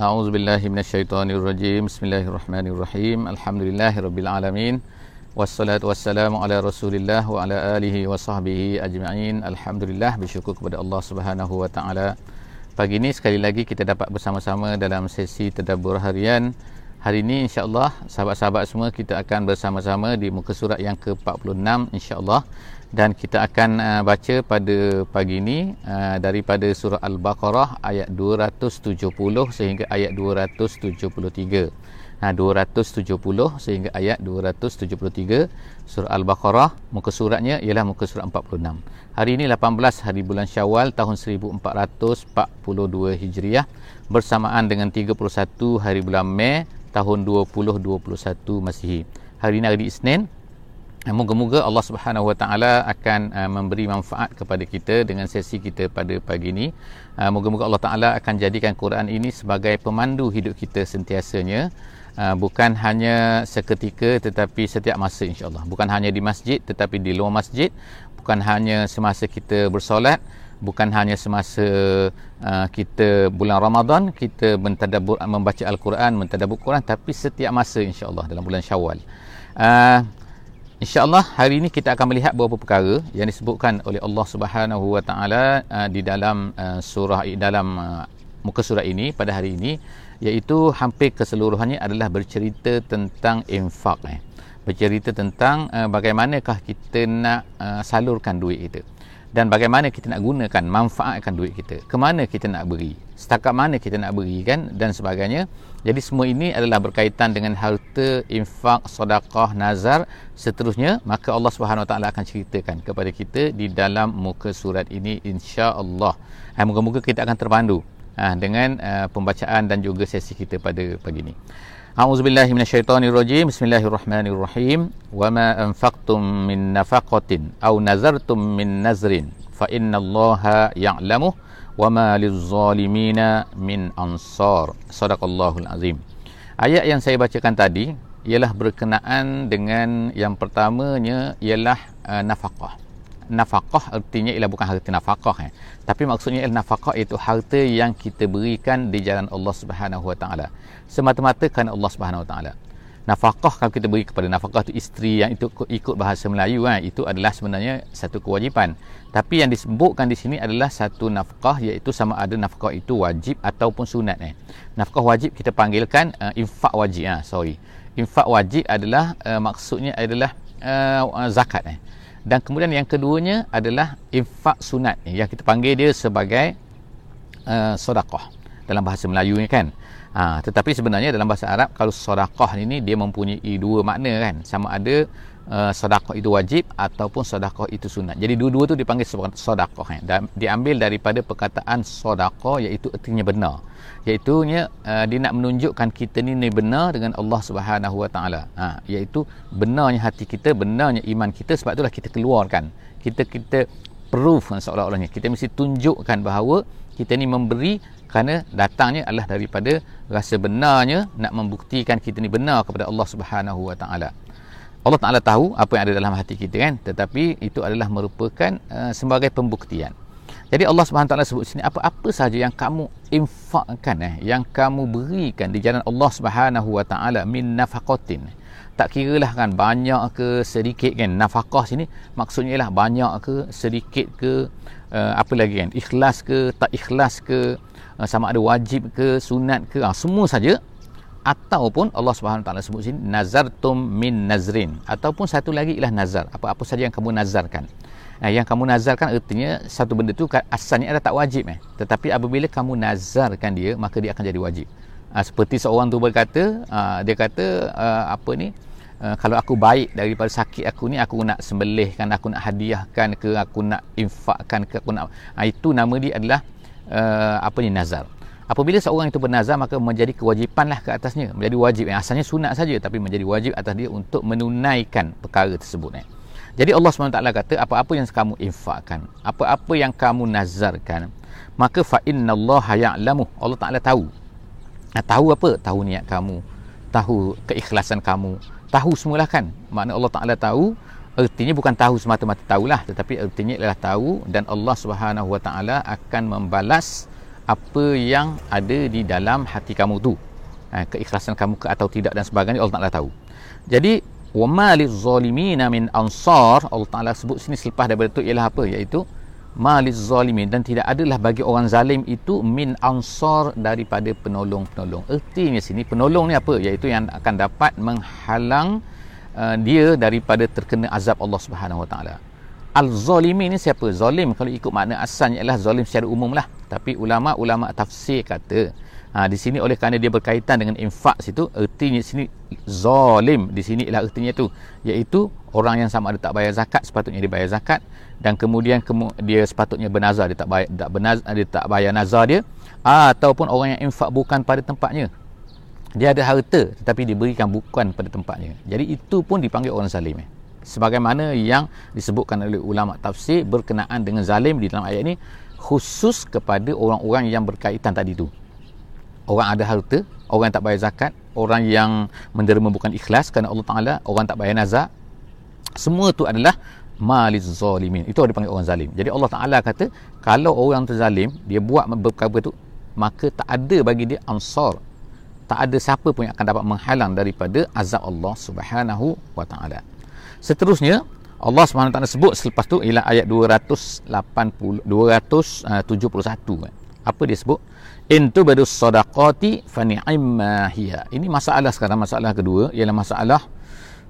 أعوذ بالله من الشيطان الرجيم بسم الله الرحمن الرحيم الحمد لله رب العالمين والصلاة والسلام على رسول الله وعلى آله وصحبه أجمعين الحمد لله bersyukur kepada Allah Subhanahu wa taala pagi ini sekali lagi kita dapat bersama-sama dalam sesi tadabbur harian hari ini insya-Allah sahabat-sahabat semua kita akan bersama-sama di muka surat yang ke-46 insya-Allah dan kita akan uh, baca pada pagi ini uh, daripada surah Al-Baqarah ayat 270 sehingga ayat 273. Nah, 270 sehingga ayat 273 surah Al-Baqarah muka suratnya ialah muka surat 46. Hari ini 18 hari bulan Syawal tahun 1442 Hijriah bersamaan dengan 31 hari bulan Mei tahun 2021 Masihi. Hari ini hari Isnin Moga-moga Allah Subhanahu Wa Taala akan uh, memberi manfaat kepada kita dengan sesi kita pada pagi ini. Uh, moga-moga Allah Taala akan jadikan Quran ini sebagai pemandu hidup kita sentiasanya. Uh, bukan hanya seketika tetapi setiap masa insya-Allah. Bukan hanya di masjid tetapi di luar masjid, bukan hanya semasa kita bersolat, bukan hanya semasa uh, kita bulan Ramadan kita mentadabbur membaca Al-Quran, mentadabbur Quran tapi setiap masa insya-Allah dalam bulan Syawal. Uh, InsyaAllah hari ini kita akan melihat beberapa perkara yang disebutkan oleh Allah Subhanahu Wa Taala uh, di dalam uh, surah dalam uh, muka surah ini pada hari ini iaitu hampir keseluruhannya adalah bercerita tentang infak eh. bercerita tentang uh, bagaimanakah kita nak uh, salurkan duit kita dan bagaimana kita nak gunakan manfaatkan duit kita? Ke mana kita nak beri? Setakat mana kita nak beri kan? Dan sebagainya. Jadi semua ini adalah berkaitan dengan harta infak sedekah nazar. Seterusnya maka Allah Subhanahu Taala akan ceritakan kepada kita di dalam muka surat ini insya-Allah. Ha, moga-moga kita akan terpandu ha, dengan uh, pembacaan dan juga sesi kita pada pagi ini A'udzu billahi minasyaitonir rajim. Bismillahirrahmanirrahim. Wa ma anfaqtum min nafaqatin aw nazartum min nazrin fa innallaha ya'lamu wa ma lizzalimina min ansar. Sadaqallahul azim. Ayat yang saya bacakan tadi ialah berkenaan dengan yang pertamanya ialah uh, nafaqah nafkah artinya ialah bukan harta nafkah eh. tapi maksudnya ialah nafkah itu harta yang kita berikan di jalan Allah Subhanahu Wa Taala. Semata-mata kerana Allah Subhanahu Wa Taala. Nafkah kalau kita beri kepada nafkah itu isteri yang itu ikut bahasa Melayu kan itu adalah sebenarnya satu kewajipan. Tapi yang disebutkan di sini adalah satu nafkah iaitu sama ada nafkah itu wajib ataupun sunat eh. Nafkah wajib kita panggilkan uh, infak wajib ah sorry. Infak wajib adalah uh, maksudnya adalah uh, zakat eh dan kemudian yang keduanya adalah infak sunat yang kita panggil dia sebagai uh, sedekah dalam bahasa Melayu ni kan. Ha, tetapi sebenarnya dalam bahasa Arab kalau sedekah ini dia mempunyai dua makna kan. Sama ada uh, sedekah itu wajib ataupun sedekah itu sunat jadi dua-dua tu dipanggil sebagai sedekah kan dan diambil daripada perkataan sedekah iaitu artinya benar iaitu uh, dia nak menunjukkan kita ni, ni benar dengan Allah Subhanahu Wa Taala. Ha iaitu benarnya hati kita, benarnya iman kita sebab itulah kita keluarkan. Kita kita proof seolah-olahnya kita mesti tunjukkan bahawa kita ni memberi kerana datangnya adalah daripada rasa benarnya nak membuktikan kita ni benar kepada Allah Subhanahu Wa Taala. Allah Taala tahu apa yang ada dalam hati kita kan tetapi itu adalah merupakan uh, sebagai pembuktian. Jadi Allah Subhanahu taala sebut sini apa-apa saja yang kamu infakkan eh yang kamu berikan di jalan Allah Subhanahu wa taala min nafaqatin. Tak kiralah kan banyak ke sedikit kan nafkah sini maksudnya ialah banyak ke sedikit ke uh, apa lagi kan ikhlas ke tak ikhlas ke uh, sama ada wajib ke sunat ke uh, semua saja ataupun Allah Subhanahu taala sebut sini nazartum min nazrin. Ataupun satu lagi ialah nazar. Apa-apa saja yang kamu nazarkan. Eh, yang kamu nazarkan artinya satu benda tu asalnya ada tak wajib eh. Tetapi apabila kamu nazarkan dia maka dia akan jadi wajib. Uh, seperti seorang tu berkata uh, dia kata uh, apa ni uh, kalau aku baik daripada sakit aku ni aku nak sembelihkan aku nak hadiahkan ke aku nak infakkan ke aku nak uh, itu nama dia adalah uh, apa ni nazar Apabila seorang itu bernazar maka menjadi kewajipanlah ke atasnya menjadi wajib yang asalnya sunat saja tapi menjadi wajib atas dia untuk menunaikan perkara tersebut eh. Jadi Allah SWT kata apa-apa yang kamu infakkan, apa-apa yang kamu nazarkan, maka fa Allah ya'lamu. Allah Taala tahu. Nah, tahu apa? Tahu niat kamu, tahu keikhlasan kamu, tahu semualah kan. Makna Allah Taala tahu artinya bukan tahu semata-mata tahulah tetapi artinya adalah tahu dan Allah Subhanahu Wa Taala akan membalas apa yang ada di dalam hati kamu tu. Ha, keikhlasan kamu ke atau tidak dan sebagainya Allah Taala tahu. Jadi maliz zalimin min ansar Allah Taala sebut sini selepas daripada itu ialah apa? Iaitu maliz zalimin dan tidak adalah bagi orang zalim itu min ansar daripada penolong-penolong. Ertinya sini penolong ni apa? Iaitu yang akan dapat menghalang uh, dia daripada terkena azab Allah Subhanahu Wa Taala. Al-Zalimi ni siapa? Zalim. Kalau ikut makna asalnya ialah zalim secara umum lah. Tapi ulama-ulama tafsir kata ha, di sini oleh kerana dia berkaitan dengan infak situ ertinya sini zalim di sini ialah ertinya tu. Iaitu orang yang sama ada tak bayar zakat sepatutnya dia bayar zakat. Dan kemudian kemu, dia sepatutnya bernazar dia tak bayar tak bernazar, dia tak bayar nazar dia ataupun orang yang infak bukan pada tempatnya. Dia ada harta tetapi diberikan bukan pada tempatnya. Jadi itu pun dipanggil orang zalim eh. Sebagaimana yang disebutkan oleh ulama tafsir berkenaan dengan zalim di dalam ayat ini khusus kepada orang-orang yang berkaitan tadi tu. Orang ada harta orang yang tak bayar zakat orang yang menderma bukan ikhlas kerana Allah Taala orang tak bayar nazar semua tu adalah maliz zalimin. Itu orang dipanggil orang zalim. Jadi Allah Taala kata kalau orang tu zalim dia buat perkara tu maka tak ada bagi dia ansar. Tak ada siapa pun yang akan dapat menghalang daripada azab Allah Subhanahu wa taala. Seterusnya Allah SWT sebut selepas tu ialah ayat 280 271 kan. Apa dia sebut? In tubadus sadaqati fa ni'ma hiya. Ini masalah sekarang masalah kedua ialah masalah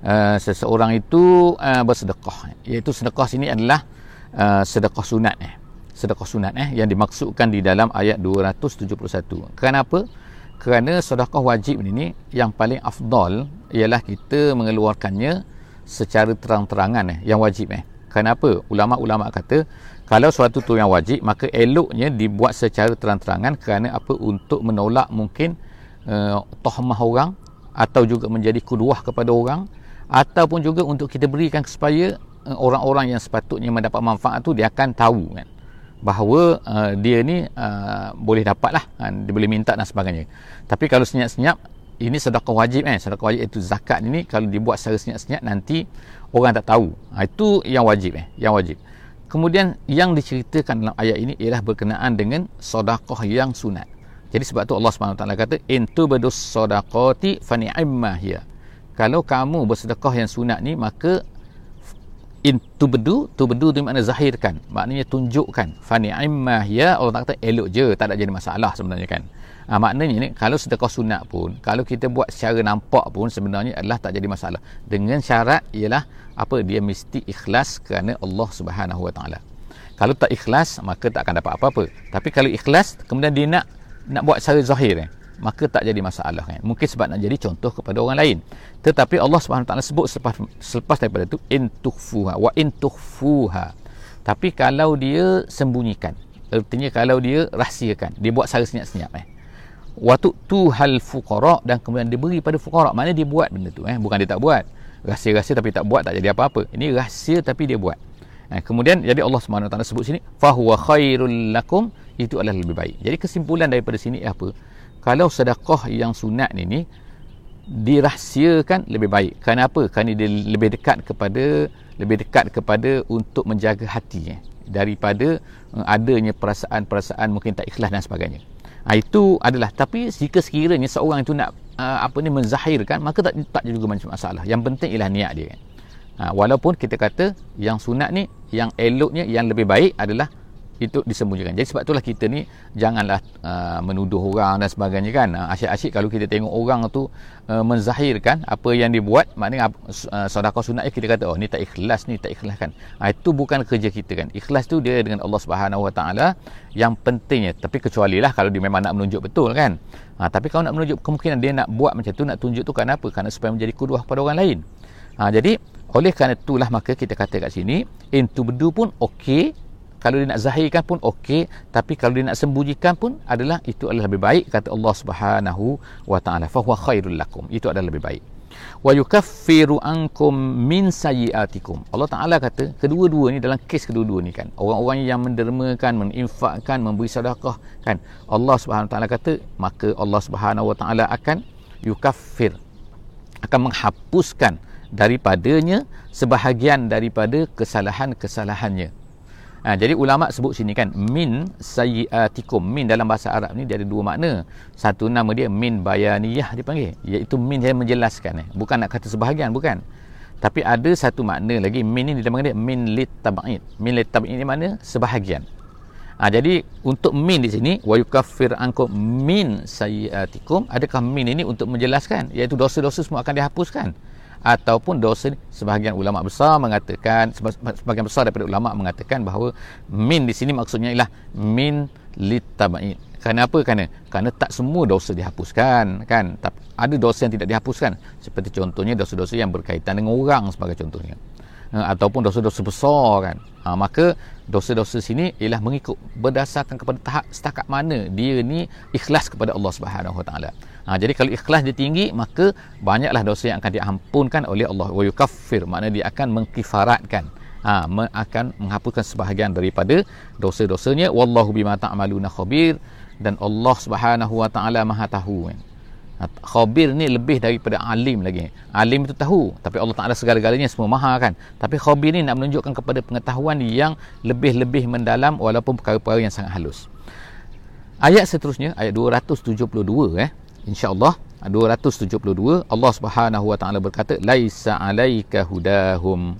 uh, seseorang itu uh, bersedekah. Iaitu sedekah sini adalah uh, sedekah sunat eh. Sedekah sunat eh yang dimaksudkan di dalam ayat 271. Kenapa? Kerana sedekah wajib ini yang paling afdal ialah kita mengeluarkannya secara terang-terangan eh, yang wajib eh. Kenapa? Ulama-ulama kata kalau suatu tu yang wajib maka eloknya dibuat secara terang-terangan kerana apa untuk menolak mungkin uh, tohmah orang atau juga menjadi kuduah kepada orang ataupun juga untuk kita berikan supaya uh, orang-orang yang sepatutnya mendapat manfaat tu dia akan tahu kan bahawa uh, dia ni uh, boleh dapat lah kan? dia boleh minta dan sebagainya tapi kalau senyap-senyap ini sedekah wajib eh sedekah wajib itu zakat ini kalau dibuat secara senyap-senyap nanti orang tak tahu. Ha, itu yang wajib eh yang wajib. Kemudian yang diceritakan dalam ayat ini ialah berkenaan dengan sedekah yang sunat. Jadi sebab tu Allah SWT kata in tubadus sadaqati fa hiya. Kalau kamu bersedekah yang sunat ni maka in tubdu tubdu tu makna zahirkan maknanya tunjukkan. Fa ni'ma hiya Allah tak kata elok je tak ada jadi masalah sebenarnya kan Ha, maknanya ni kalau sedekah sunat pun kalau kita buat secara nampak pun sebenarnya adalah tak jadi masalah. Dengan syarat ialah apa dia mesti ikhlas kerana Allah Subhanahu Wa Taala. Kalau tak ikhlas maka tak akan dapat apa-apa. Tapi kalau ikhlas kemudian dia nak nak buat secara zahir eh, maka tak jadi masalah kan. Mungkin sebab nak jadi contoh kepada orang lain. Tetapi Allah Subhanahu Wa Taala sebut selepas selepas daripada itu in tukhfuha wa in tukhfuha. Tapi kalau dia sembunyikan, artinya kalau dia rahsiakan, dia buat secara senyap-senyap eh waktu tu hal fuqara dan kemudian diberi pada fuqara. Mana dia buat benda tu eh. Bukan dia tak buat. Rahsia-rahsia tapi tak buat tak jadi apa-apa. Ini rahsia tapi dia buat. Eh, kemudian jadi Allah SWT sebut sini fahuwa khairul lakum itu adalah lebih baik. Jadi kesimpulan daripada sini apa? Kalau sedekah yang sunat ini dirahsiakan lebih baik. Kerana apa? Kerana dia lebih dekat kepada lebih dekat kepada untuk menjaga hati eh, daripada eh, adanya perasaan-perasaan mungkin tak ikhlas dan sebagainya Ha, itu adalah tapi jika sekiranya seorang itu nak uh, apa ni menzahirkan maka tak tak juga macam masalah. Yang penting ialah niat dia kan. Ha, walaupun kita kata yang sunat ni yang eloknya yang lebih baik adalah itu disembunyikan. Jadi sebab itulah kita ni janganlah uh, menuduh orang dan sebagainya kan. Uh, asyik-asyik kalau kita tengok orang tu uh, menzahirkan apa yang dia buat, maknanya uh, sedekah sunat kita kata oh ni tak ikhlas ni tak ikhlas kan. Uh, itu bukan kerja kita kan. Ikhlas tu dia dengan Allah Subhanahu Wa Taala yang pentingnya. Tapi kecuali lah kalau dia memang nak menunjuk betul kan. Uh, tapi kalau nak menunjuk kemungkinan dia nak buat macam tu nak tunjuk tu kenapa? Kerana supaya menjadi kuduah pada orang lain. Uh, jadi oleh kerana itulah maka kita kata kat sini intu bedu pun okey kalau dia nak zahirkan pun okey tapi kalau dia nak sembunyikan pun adalah itu adalah lebih baik kata Allah Subhanahu wa taala. Fa huwa khairul lakum. Itu adalah lebih baik. Wa yukaffiru ankum min sayiatikum Allah taala kata kedua-dua ni dalam kes kedua-dua ni kan. Orang-orang yang mendermakan meninfakkan memberi sedekah kan. Allah Subhanahu wa taala kata maka Allah Subhanahu wa taala akan yukaffir akan menghapuskan daripadanya sebahagian daripada kesalahan-kesalahannya Ha, jadi ulama sebut sini kan min sayyiatikum. Min dalam bahasa Arab ni dia ada dua makna. Satu nama dia min bayaniyah dipanggil. Iaitu min yang menjelaskan. Eh. Bukan nak kata sebahagian, bukan. Tapi ada satu makna lagi min ni dia panggil min lit tab'id. Min lit tab'id ni mana? Sebahagian. Ha, jadi untuk min di sini wa yukaffir ankum min sayyiatikum adakah min ini untuk menjelaskan iaitu dosa-dosa semua akan dihapuskan ataupun dosa sebahagian ulama besar mengatakan sebahagian besar daripada ulama mengatakan bahawa min di sini maksudnya ialah min litaba'id kerana apa? Kerana kerana tak semua dosa dihapuskan kan? Tapi ada dosa yang tidak dihapuskan. Seperti contohnya dosa-dosa yang berkaitan dengan orang sebagai contohnya. Ha, ataupun dosa-dosa besar kan? Ha, maka dosa-dosa sini ialah mengikut berdasarkan kepada tahap setakat mana dia ni ikhlas kepada Allah Subhanahu Wa Taala Ha, jadi kalau ikhlas dia tinggi maka banyaklah dosa yang akan diampunkan oleh Allah wa yukaffir maknanya dia akan mengkifaratkan ha, akan menghapuskan sebahagian daripada dosa-dosanya wallahu bima ta'maluna khabir dan Allah Subhanahu wa taala Maha tahu kan. Ha, khabir ni lebih daripada alim lagi. Alim itu tahu, tapi Allah Taala segala-galanya semua maha kan. Tapi khabir ni nak menunjukkan kepada pengetahuan yang lebih-lebih mendalam walaupun perkara-perkara yang sangat halus. Ayat seterusnya ayat 272 eh insyaallah 272 Allah Subhanahu wa taala berkata laisa alaika hudahum.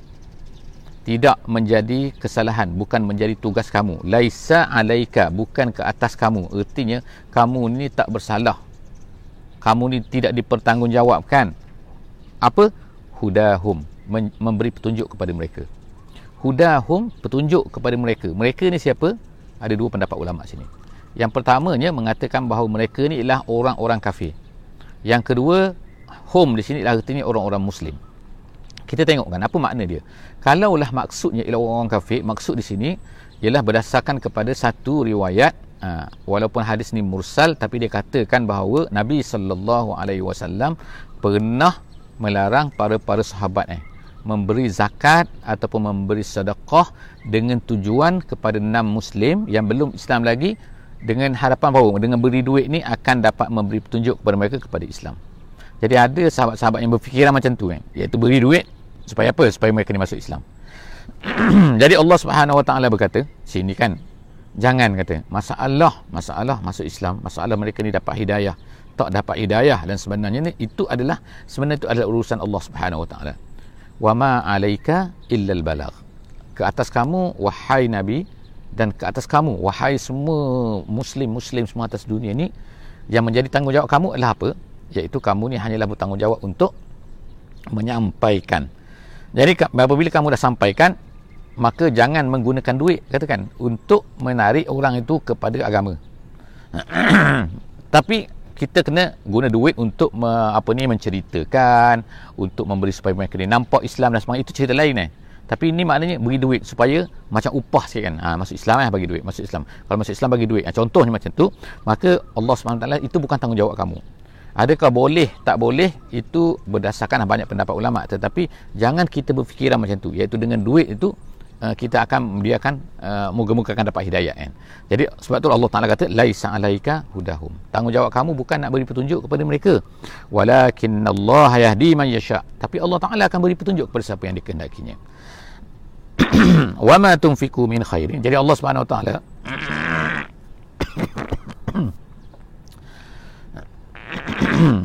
Tidak menjadi kesalahan bukan menjadi tugas kamu. Laisa alaika bukan ke atas kamu. Artinya kamu ni tak bersalah. Kamu ni tidak dipertanggungjawabkan. Apa? Hudahum. Memberi petunjuk kepada mereka. Hudahum petunjuk kepada mereka. Mereka ni siapa? Ada dua pendapat ulama sini yang pertamanya mengatakan bahawa mereka ni ialah orang-orang kafir. Yang kedua, home di sini adalah artinya orang-orang muslim. Kita tengok kan apa makna dia. Kalaulah maksudnya ialah orang-orang kafir, maksud di sini ialah berdasarkan kepada satu riwayat ha, walaupun hadis ni mursal tapi dia katakan bahawa Nabi sallallahu alaihi wasallam pernah melarang para para sahabat eh memberi zakat ataupun memberi sedekah dengan tujuan kepada enam muslim yang belum Islam lagi dengan harapan bahawa dengan beri duit ni akan dapat memberi petunjuk kepada mereka kepada Islam. Jadi ada sahabat-sahabat yang berfikiran macam tu kan, iaitu beri duit supaya apa? Supaya mereka ni masuk Islam. Jadi Allah Subhanahu Wa Taala berkata, sini kan jangan kata masalah masalah masuk Islam, masalah mereka ni dapat hidayah, tak dapat hidayah dan sebenarnya ni itu adalah sebenarnya itu adalah urusan Allah Subhanahu Wa Taala. Wa ma 'alaika illa al-balagh. Ke atas kamu wahai nabi dan ke atas kamu. Wahai semua muslim-muslim semua atas dunia ni yang menjadi tanggungjawab kamu adalah apa? Iaitu kamu ni hanyalah bertanggungjawab untuk menyampaikan. Jadi apabila kamu dah sampaikan maka jangan menggunakan duit katakan untuk menarik orang itu kepada agama. Tapi kita kena guna duit untuk me, apa ni menceritakan untuk memberi supaya mereka ni nampak Islam dan semua itu cerita lain eh tapi ini maknanya beri duit supaya macam upah sikit kan. Ha, masuk Islam lah bagi duit. Masuk Islam. Kalau masuk Islam bagi duit. Ha, contohnya macam tu. Maka Allah SWT itu bukan tanggungjawab kamu. Adakah boleh, tak boleh, itu berdasarkan banyak pendapat ulama. Tetapi jangan kita berfikiran macam tu. Iaitu dengan duit itu, uh, kita akan membiarkan uh, moga-moga akan dapat hidayah kan. Jadi sebab tu Allah Taala kata laisa alaika hudahum. Tanggungjawab kamu bukan nak beri petunjuk kepada mereka. Walakin Allah yahdi man yasha. Tapi Allah Taala akan beri petunjuk kepada siapa yang dikehendakinya. wa ma tunfiqu min khairin. Jadi Allah Subhanahu wa taala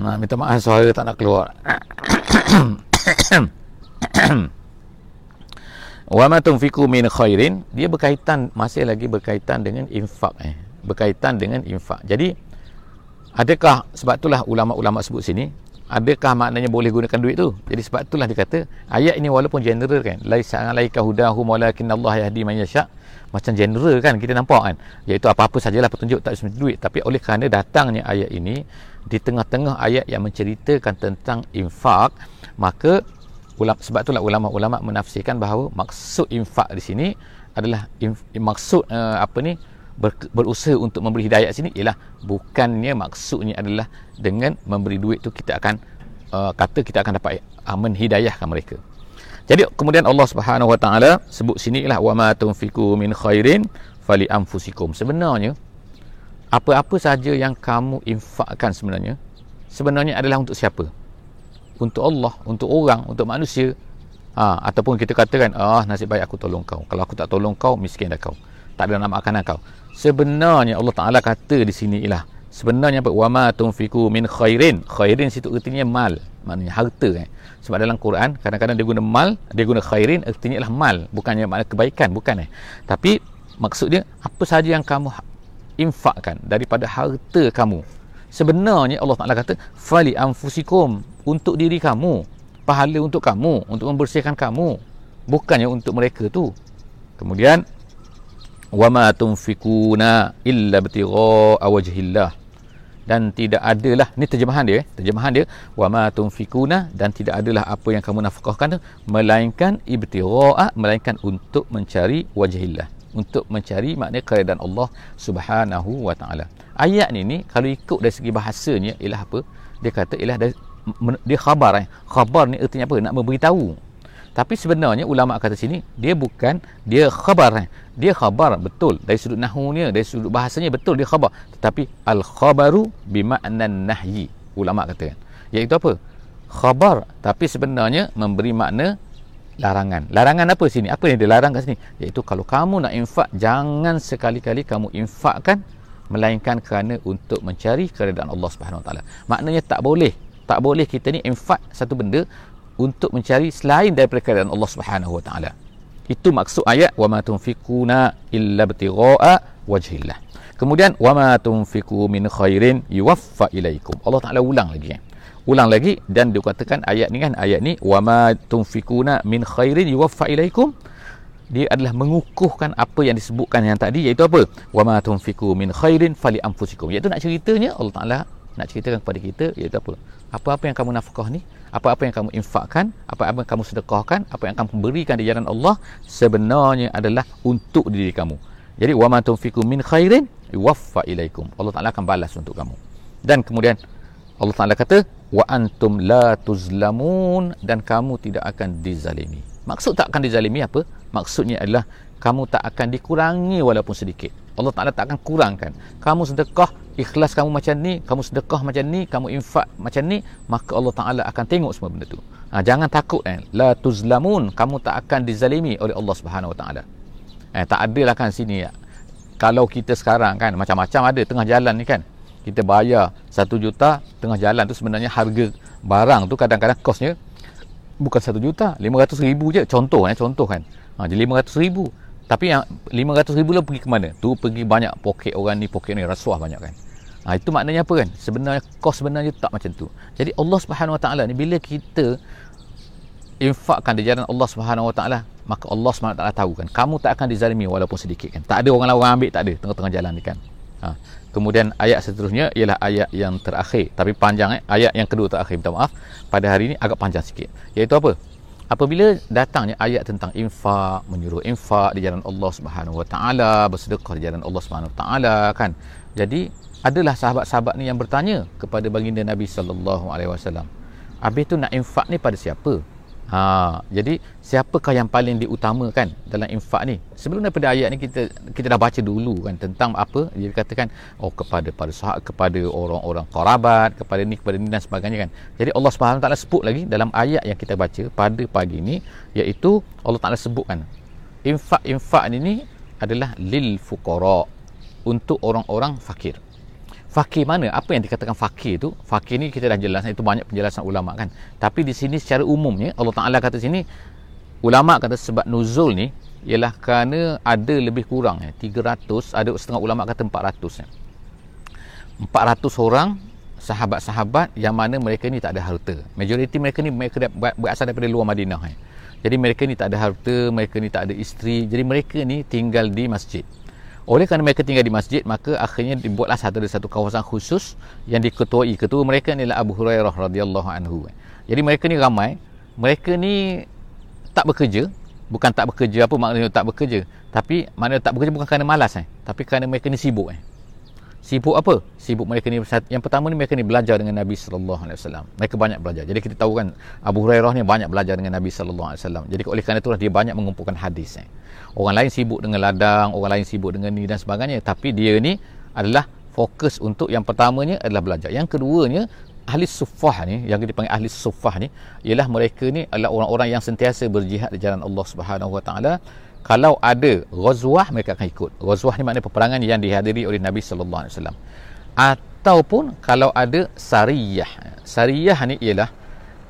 nah, minta maaf suara tak nak keluar. wa ma tunfiqu min khairin dia berkaitan masih lagi berkaitan dengan infak eh berkaitan dengan infak. Jadi adakah sebab itulah ulama-ulama sebut sini adakah maknanya boleh gunakan duit tu? Jadi sebab itulah dia kata ayat ini walaupun general kan laisa alaika hudahum walakin Allah yahdi man yasha macam general kan kita nampak kan. Iaitu apa-apa sajalah petunjuk tak semestinya duit. Tapi oleh kerana datangnya ayat ini di tengah-tengah ayat yang menceritakan tentang infak maka ulama, sebab itulah ulama-ulama menafsirkan bahawa maksud infak di sini adalah inf, maksud uh, apa ni ber, berusaha untuk memberi hidayah sini ialah bukannya maksudnya adalah dengan memberi duit tu kita akan uh, kata kita akan dapat uh, menhidayahkan mereka. Jadi kemudian Allah Subhanahu Wa Taala sebut sini ialah wa ma tunfiqu min khairin fali anfusikum. Sebenarnya apa-apa saja yang kamu infakkan sebenarnya sebenarnya adalah untuk siapa? Untuk Allah, untuk orang, untuk manusia. ha, ataupun kita katakan ah nasib baik aku tolong kau kalau aku tak tolong kau miskin dah kau tak ada nak makanan kau sebenarnya Allah Taala kata di sini ialah sebenarnya apa? Wama tunfiku min khairin. Khairin situ artinya mal. Maknanya harta eh. sebab dalam Quran kadang-kadang dia guna mal dia guna khairin artinya ialah mal. Bukannya makna kebaikan bukan eh. Tapi maksud dia apa saja yang kamu infakkan daripada harta kamu. Sebenarnya Allah Taala kata fali anfusikum untuk diri kamu. Pahala untuk kamu untuk membersihkan kamu. Bukannya untuk mereka tu. Kemudian wama tunfikuna illa btigha wajhillah dan tidak adalah ni terjemahan dia eh? terjemahan dia wama tunfikuna dan tidak adalah apa yang kamu nafkahkan tu melainkan ibtigha melainkan untuk mencari wajhillah untuk mencari makna keredaan Allah Subhanahu wa taala. Ayat ni ni kalau ikut dari segi bahasanya ialah apa? Dia kata ialah dari, dia khabar eh. Khabar ni artinya apa? Nak memberitahu. Tapi sebenarnya ulama kata sini dia bukan dia khabar eh. Dia khabar betul dari sudut nahunya, dari sudut bahasanya betul dia khabar. Tetapi al khabaru bimakna nahyi. Ulama kata kan. Iaitu apa? Khabar tapi sebenarnya memberi makna larangan. Larangan apa sini? Apa yang dilarang kat sini? Iaitu kalau kamu nak infak, jangan sekali-kali kamu infakkan melainkan kerana untuk mencari keredaan Allah Subhanahu Wa Taala. Maknanya tak boleh, tak boleh kita ni infak satu benda untuk mencari selain daripada keredaan Allah Subhanahu Wa Taala. Itu maksud ayat wa ma tunfikuna illa ibtigha'a wajhillah. Kemudian wa ma tunfiku min khairin yuwaffa ilaikum. Allah Taala ulang lagi eh ulang lagi dan dikatakan ayat ni kan ayat ni wama tunfikuna min khairin yuwaffa ilaikum dia adalah mengukuhkan apa yang disebutkan yang tadi iaitu apa wama tunfiku min khairin fali anfusikum iaitu nak ceritanya Allah Taala nak ceritakan kepada kita iaitu apa apa-apa yang kamu nafkah ni apa-apa yang kamu infakkan apa-apa yang kamu sedekahkan apa yang kamu berikan di jalan Allah sebenarnya adalah untuk diri kamu jadi wama tunfiku min khairin yuwaffa ilaikum Allah Taala akan balas untuk kamu dan kemudian Allah Taala kata wa antum la tuzlamun dan kamu tidak akan dizalimi. Maksud tak akan dizalimi apa? Maksudnya adalah kamu tak akan dikurangi walaupun sedikit. Allah Taala tak akan kurangkan. Kamu sedekah, ikhlas kamu macam ni, kamu sedekah macam ni, kamu infak macam ni, maka Allah Taala akan tengok semua benda tu. Ha, jangan takut eh. La tuzlamun, kamu tak akan dizalimi oleh Allah Subhanahu Wa Taala. Eh, tak adalah kan sini ya. Kalau kita sekarang kan macam-macam ada tengah jalan ni kan kita bayar satu juta tengah jalan tu sebenarnya harga barang tu kadang-kadang kosnya bukan satu juta lima ratus ribu je contoh eh, contoh kan ha, jadi lima ratus ribu tapi yang lima ratus ribu lah pergi ke mana? Tu pergi banyak poket orang ni poket ni rasuah banyak kan? Ha, itu maknanya apa kan? Sebenarnya kos sebenarnya tak macam tu. Jadi Allah subhanahu wa ta'ala ni bila kita infakkan di jalan Allah subhanahu wa ta'ala maka Allah subhanahu wa ta'ala tahu kan? Kamu tak akan dizalimi walaupun sedikit kan? Tak ada orang lain orang ambil tak ada. Tengah-tengah jalan ni kan? Ha. Kemudian ayat seterusnya ialah ayat yang terakhir. Tapi panjang eh? Ayat yang kedua terakhir minta maaf. Pada hari ini agak panjang sikit. Iaitu apa? Apabila datangnya ayat tentang infak, menyuruh infak di jalan Allah Subhanahu Wa Taala, bersedekah di jalan Allah Subhanahu Wa Taala kan. Jadi adalah sahabat-sahabat ni yang bertanya kepada baginda Nabi sallallahu alaihi wasallam. Habis tu nak infak ni pada siapa? Ha, jadi siapakah yang paling diutamakan dalam infak ni? Sebelum daripada ayat ni kita kita dah baca dulu kan tentang apa dia katakan oh kepada para sahabat kepada orang-orang kerabat, kepada ni kepada ni dan sebagainya kan. Jadi Allah Subhanahu taala sebut lagi dalam ayat yang kita baca pada pagi ni iaitu Allah Taala sebutkan infak-infak ini adalah lil fuqara untuk orang-orang fakir fakir mana? Apa yang dikatakan fakir tu? Fakir ni kita dah jelaskan itu banyak penjelasan ulama kan. Tapi di sini secara umumnya Allah Taala kata sini ulama kata sebab nuzul ni ialah kerana ada lebih kurang ya 300 ada setengah ulama kata 400 ya. 400 orang sahabat-sahabat yang mana mereka ni tak ada harta. Majoriti mereka ni mereka berasal daripada luar Madinah ya. jadi mereka ni tak ada harta mereka ni tak ada isteri. Jadi mereka ni tinggal di masjid oleh kerana mereka tinggal di masjid, maka akhirnya dibuatlah satu dari satu kawasan khusus yang diketuai. Ketua mereka adalah Abu Hurairah radhiyallahu anhu. Jadi mereka ni ramai, mereka ni tak bekerja, bukan tak bekerja apa maknanya tak bekerja, tapi maknanya tak bekerja bukan kerana malas eh, tapi kerana mereka ni sibuk eh. Sibuk apa? Sibuk mereka ni yang pertama ni mereka ni belajar dengan Nabi sallallahu alaihi wasallam. Mereka banyak belajar. Jadi kita tahu kan Abu Hurairah ni banyak belajar dengan Nabi sallallahu alaihi wasallam. Jadi oleh kerana itulah dia banyak mengumpulkan hadis eh. Orang lain sibuk dengan ladang, orang lain sibuk dengan ni dan sebagainya, tapi dia ni adalah fokus untuk yang pertamanya adalah belajar. Yang keduanya ahli sufah ni yang dipanggil ahli sufah ni ialah mereka ni adalah orang-orang yang sentiasa berjihad di jalan Allah Subhanahu Wa Taala kalau ada ghazwah mereka akan ikut. Ghazwah ni maknanya peperangan yang dihadiri oleh Nabi sallallahu alaihi wasallam. Ataupun kalau ada sariyah. Sariyah ni ialah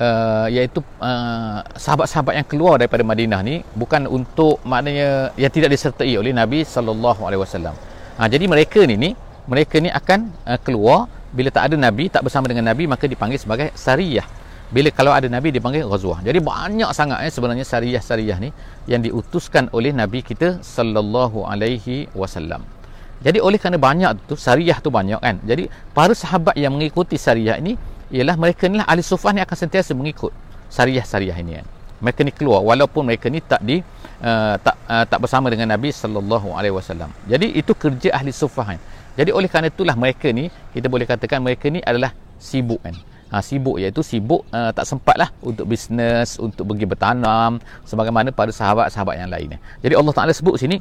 uh, iaitu uh, sahabat-sahabat yang keluar daripada Madinah ni bukan untuk maknanya yang tidak disertai oleh Nabi sallallahu alaihi wasallam. Ha, jadi mereka ni ni mereka ni akan uh, keluar. Bila tak ada Nabi tak bersama dengan Nabi maka dipanggil sebagai sariyah bila kalau ada Nabi dipanggil ghazwah. Jadi banyak sangat eh, sebenarnya sariyah-sariyah ni yang diutuskan oleh Nabi kita sallallahu alaihi wasallam. Jadi oleh kerana banyak tu sariyah tu banyak kan? Jadi para sahabat yang mengikuti sariyah ini ialah mereka ni lah ahli sufah ni akan sentiasa mengikut sariyah-sariyah ini kan? Mereka ni keluar walaupun mereka ni tak di uh, tak uh, tak bersama dengan Nabi sallallahu alaihi wasallam. Jadi itu kerja ahli sufah kan? Jadi oleh kerana itulah mereka ni kita boleh katakan mereka ni adalah sibuk kan ha, sibuk iaitu sibuk uh, tak sempat lah untuk bisnes untuk pergi bertanam sebagaimana pada sahabat-sahabat yang lain jadi Allah Ta'ala sebut sini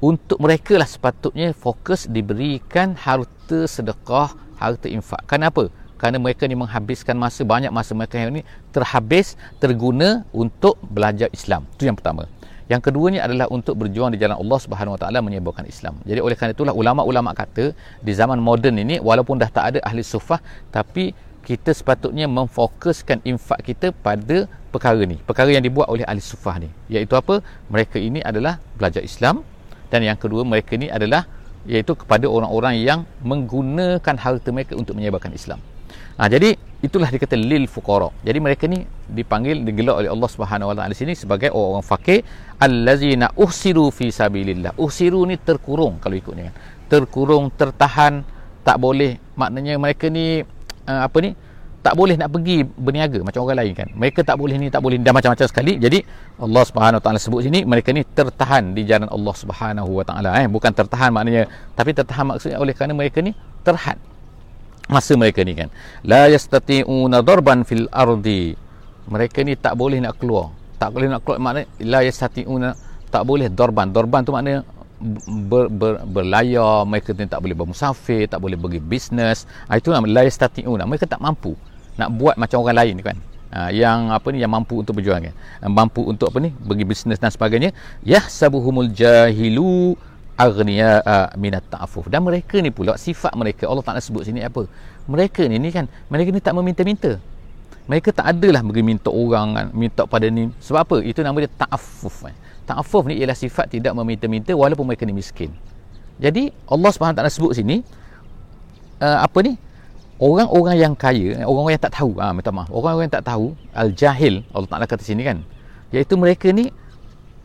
untuk mereka lah sepatutnya fokus diberikan harta sedekah harta infak kenapa? kerana mereka ni menghabiskan masa banyak masa mereka ni terhabis terguna untuk belajar Islam itu yang pertama yang keduanya adalah untuk berjuang di jalan Allah Subhanahu Wa Taala menyebarkan Islam. Jadi oleh kerana itulah ulama-ulama kata di zaman moden ini walaupun dah tak ada ahli sufah tapi kita sepatutnya memfokuskan infak kita pada perkara ni. Perkara yang dibuat oleh ahli sufah ni. Iaitu apa? Mereka ini adalah belajar Islam. Dan yang kedua mereka ini adalah iaitu kepada orang-orang yang menggunakan harta mereka untuk menyebarkan Islam. Ha, jadi itulah dikata lil fuqara. Jadi mereka ni dipanggil digelar oleh Allah Subhanahu Wa Taala di sini sebagai orang-orang fakir. Allazina uhsiru fi sabilillah. Uhsiru ni terkurung kalau ikutnya. Kan terkurung tertahan. Tak boleh. Maknanya mereka ni uh, apa ni? Tak boleh nak pergi berniaga. Macam orang lain kan. Mereka tak boleh ni tak boleh. Dan macam-macam sekali. Jadi Allah Subhanahu taala sebut sini mereka ni tertahan di jalan Allah Subhanahu wa taala eh. Bukan tertahan maknanya tapi tertahan maksudnya oleh kerana mereka ni terhad. Masa mereka ni kan. La yastati'una darban fil ardi. Mereka ni tak boleh nak keluar. Tak boleh nak keluar maknanya la yastati'una tak boleh dorban dorban tu maknanya ber, ber, berlayar mereka tak boleh bermusafir tak boleh pergi bisnes ah, itu nama la yastati'un mereka tak mampu nak buat macam orang lain kan? Ha, yang apa ni yang mampu untuk berjuang kan mampu untuk apa ni pergi bisnes dan sebagainya. Yahsabuhumul jahilu aghniya minat ta'afuf. Dan mereka ni pula sifat mereka Allah Taala sebut sini apa? Mereka ni ni kan mereka ni tak meminta-minta. Mereka tak adalah pergi minta orang kan? Minta pada ni. Sebab apa? Itu nama dia ta'afuf kan ta'afuf ni ialah sifat tidak meminta-minta walaupun mereka ni miskin. Jadi Allah SWT sebut sini uh, apa ni? Orang-orang yang kaya orang-orang yang tak tahu ah minta maaf. Orang-orang yang tak tahu al-jahil Allah Taala kata sini kan? Iaitu mereka ni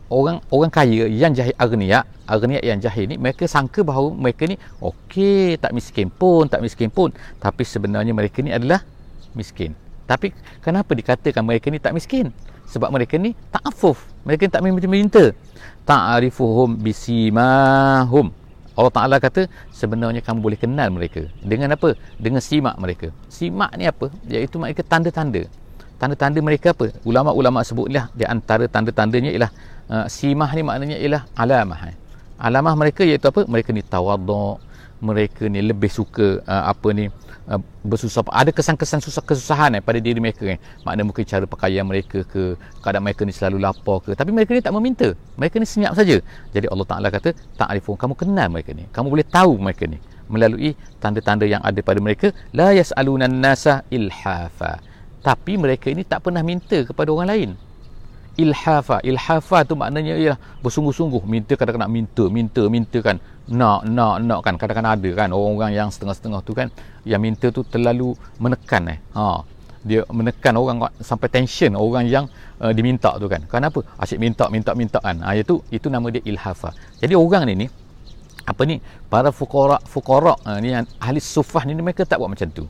orang orang kaya yang jahil agniya agniya yang jahil ni mereka sangka bahawa mereka ni okey tak miskin pun tak miskin pun. Tapi sebenarnya mereka ni adalah miskin. Tapi kenapa dikatakan mereka ni tak miskin sebab mereka ni ta'afuf mereka ni tak minta ta'arifuhum bisimahum Allah Ta'ala kata sebenarnya kamu boleh kenal mereka dengan apa? dengan simak mereka simak ni apa? iaitu mereka tanda-tanda tanda-tanda mereka apa? ulama-ulama sebutlah di antara tanda-tandanya ialah uh, simah ni maknanya ialah alamah eh. alamah mereka iaitu apa? mereka ni tawaduk mereka ni lebih suka uh, apa ni Uh, bersusah ada kesan-kesan susah kesusahan eh, pada diri mereka kan makna mungkin cara pakaian mereka ke kadang mereka ni selalu lapar ke. Tapi mereka ni tak meminta. Mereka ni senyap saja. Jadi Allah Taala kata ta'rifun kamu kenal mereka ni. Kamu boleh tahu mereka ni. Melalui tanda-tanda yang ada pada mereka la yasaluna nasa ilhafa. Tapi mereka ini tak pernah minta kepada orang lain ilhafa. Ilhafa tu maknanya ialah bersungguh-sungguh. Minta kadang-kadang minta minta minta kan. Nak nak nak kan. Kadang-kadang ada kan orang-orang yang setengah-setengah tu kan yang minta tu terlalu menekan eh. Ha. Dia menekan orang sampai tension orang yang uh, diminta tu kan. Kenapa asyik minta minta minta kan. Ha itu itu nama dia ilhafa. Jadi orang ni ni apa ni? Para fuqara fuqara uh, ni ahli sufah ni mereka tak buat macam tu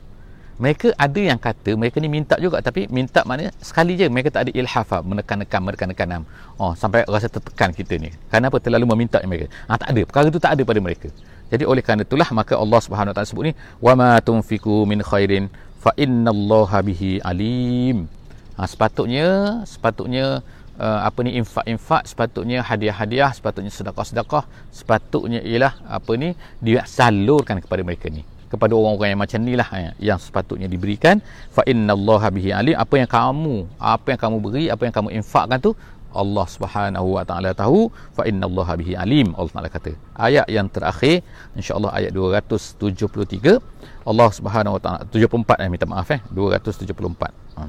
mereka ada yang kata mereka ni minta juga tapi minta mana sekali je mereka tak ada ilhafa menekan-nekan menekan-nekan oh sampai rasa tertekan kita ni. Kenapa terlalu meminta mereka. Ah tak ada. Perkara tu tak ada pada mereka. Jadi oleh kerana itulah maka Allah Subhanahu Wa Taala sebut ni wa ma tunfiku min khairin fa innallaha bihi alim. Ha, sepatutnya sepatutnya uh, apa ni infak-infak sepatutnya hadiah-hadiah sepatutnya sedekah-sedekah sepatutnya ialah apa ni disalurkan kepada mereka ni kepada orang-orang yang macam ni lah eh, yang sepatutnya diberikan. Fa innallaha bihi alim. Apa yang kamu apa yang kamu beri apa yang kamu infakkan tu Allah Subhanahu wa taala tahu. Fa innallaha bihi alim. Allah Taala kata ayat yang terakhir insyaallah ayat 273 Allah Subhanahu wa taala 74 eh minta maaf eh 274 ha.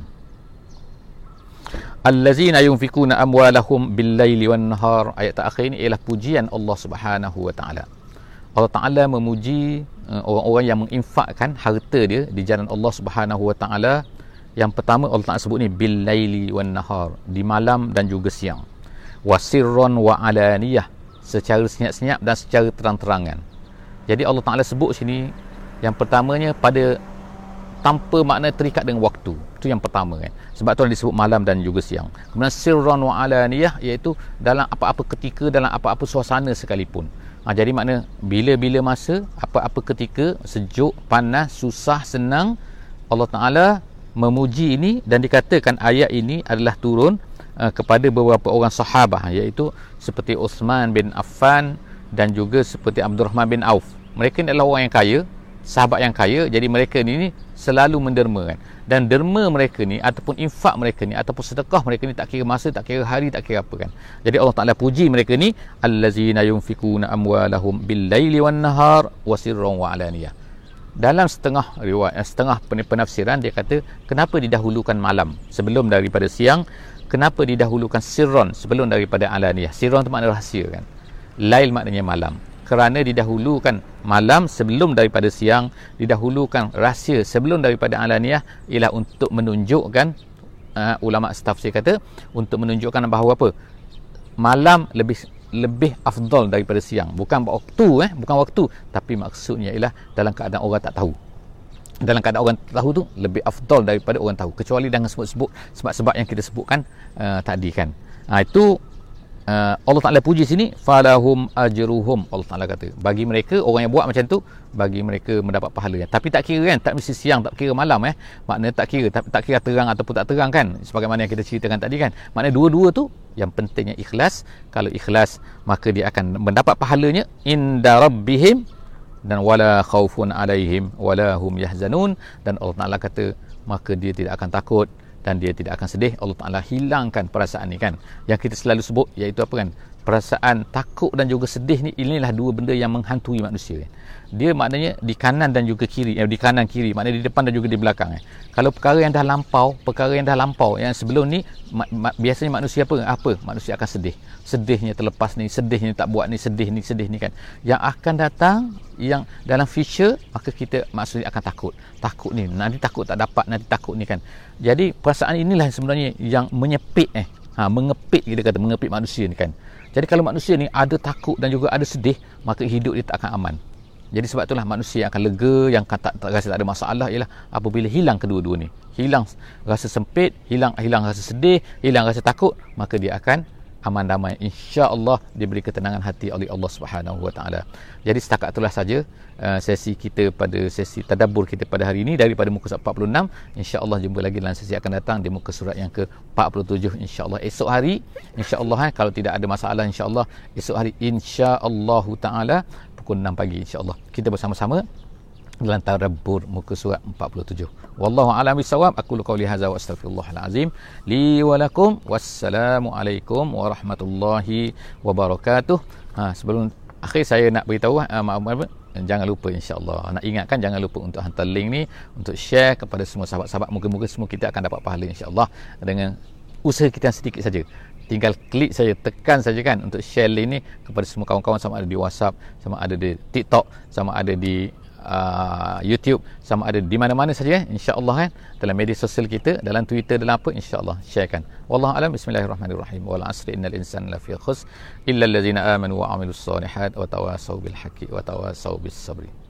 Allazina yunfikuna amwalahum bil-laili wan-nahar ayat terakhir ini ialah pujian Allah Subhanahu wa taala Allah Taala memuji uh, orang-orang yang menginfakkan harta dia di jalan Allah Subhanahu wa taala. Yang pertama Allah Taala sebut ni bil laili wan nahar di malam dan juga siang. Wasirron wa alaniyah secara senyap-senyap dan secara terang-terangan. Jadi Allah Taala sebut sini yang pertamanya pada tanpa makna terikat dengan waktu. Itu yang pertama kan. Sebab tu disebut malam dan juga siang. Kemudian sirron wa alaniyah iaitu dalam apa-apa ketika dalam apa-apa suasana sekalipun Ha, jadi makna bila-bila masa, apa-apa ketika, sejuk, panas, susah, senang, Allah Ta'ala memuji ini dan dikatakan ayat ini adalah turun uh, kepada beberapa orang sahabah iaitu seperti Uthman bin Affan dan juga seperti Abdul Rahman bin Auf. Mereka adalah orang yang kaya, sahabat yang kaya, jadi mereka ini selalu menderma kan. Dan derma mereka ni ataupun infak mereka ni ataupun sedekah mereka ni tak kira masa, tak kira hari, tak kira apa kan. Jadi Allah Taala puji mereka ni allazina yunfikuna amwalahum bil laili wan nahar wa sirran wa alaniyah. Dalam setengah riwayat setengah penafsiran dia kata kenapa didahulukan malam sebelum daripada siang? Kenapa didahulukan sirron sebelum daripada alaniyah? Sirron tu makna rahsia kan. Lail maknanya malam kerana didahulukan malam sebelum daripada siang didahulukan rahsia sebelum daripada alaniyah ialah untuk menunjukkan uh, ulama tafsir kata untuk menunjukkan bahawa apa? Malam lebih lebih afdal daripada siang. Bukan waktu eh bukan waktu. Tapi maksudnya ialah dalam keadaan orang tak tahu. Dalam keadaan orang tahu tu lebih afdal daripada orang tahu. Kecuali dengan sebut-sebut sebab-sebab yang kita sebutkan uh, tadi kan. Ha, itu uh, Allah Taala puji sini falahum ajruhum. Allah Taala kata bagi mereka orang yang buat macam tu bagi mereka mendapat pahalanya. Tapi tak kira kan tak mesti siang tak kira malam eh. Maknanya tak kira tak, tak kira terang ataupun tak terang kan sebagaimana yang kita ceritakan tadi kan. Maknanya dua-dua tu yang pentingnya ikhlas. Kalau ikhlas maka dia akan mendapat pahalanya inda rabbihim dan wala khaufun alaihim wala hum yahzanun. Dan Allah Taala kata maka dia tidak akan takut dan dia tidak akan sedih. Allah Taala hilangkan perasaan ni kan. Yang kita selalu sebut iaitu apa kan perasaan takut dan juga sedih ni inilah dua benda yang menghantui manusia kan? dia maknanya di kanan dan juga kiri eh, di kanan kiri maknanya di depan dan juga di belakang eh. kalau perkara yang dah lampau perkara yang dah lampau yang sebelum ni ma- ma- biasanya manusia apa? Apa? Manusia akan sedih. Sedihnya terlepas ni sedihnya tak buat ni sedih ni sedih ni kan. Yang akan datang yang dalam future maka kita maksudnya akan takut. Takut ni nanti takut tak dapat nanti takut ni kan. Jadi perasaan inilah sebenarnya yang menyepit eh. Ha, mengepit kita kata mengepit manusia ni kan jadi kalau manusia ni ada takut dan juga ada sedih, maka hidup dia tak akan aman. Jadi sebab itulah manusia yang akan lega, yang akan tak, tak rasa tak ada masalah ialah apabila hilang kedua-dua ni. Hilang rasa sempit, hilang hilang rasa sedih, hilang rasa takut, maka dia akan aman damai insya-Allah diberi ketenangan hati oleh Allah Subhanahu Wa Taala. Jadi setakat itulah saja uh, sesi kita pada sesi tadabbur kita pada hari ini daripada muka surat 46 insya-Allah jumpa lagi dalam sesi akan datang di muka surat yang ke-47 insya-Allah. Esok hari insya-Allah eh, kalau tidak ada masalah insya-Allah esok hari insya-Allah taala pukul 6 pagi insya-Allah. Kita bersama-sama dalam tadabbur muka surat 47 wallahu alam bisawab aku qauli hadza wa astaghfirullahal azim. Li wa lakum wassalamu alaikum warahmatullahi wabarakatuh. Ha sebelum akhir saya nak beritahu uh, maaf jangan lupa insya-Allah. Nak ingatkan jangan lupa untuk hantar link ni untuk share kepada semua sahabat-sahabat. Moga-moga semua kita akan dapat pahala insya-Allah dengan usaha kita sedikit saja. Tinggal klik saja tekan saja kan untuk share link ni kepada semua kawan-kawan. Sama ada di WhatsApp sama ada di TikTok sama ada di uh, YouTube sama ada di mana-mana saja eh? insya-Allah kan dalam media sosial kita dalam Twitter dalam apa insya-Allah. Sharekan. Wallahu alam. Bismillahirrahmanirrahim. Wal asri innal insana lafi khus illa allazina amanu wa amilus solihat wa tawassaw bil haqqi wa tawassaw bis sabri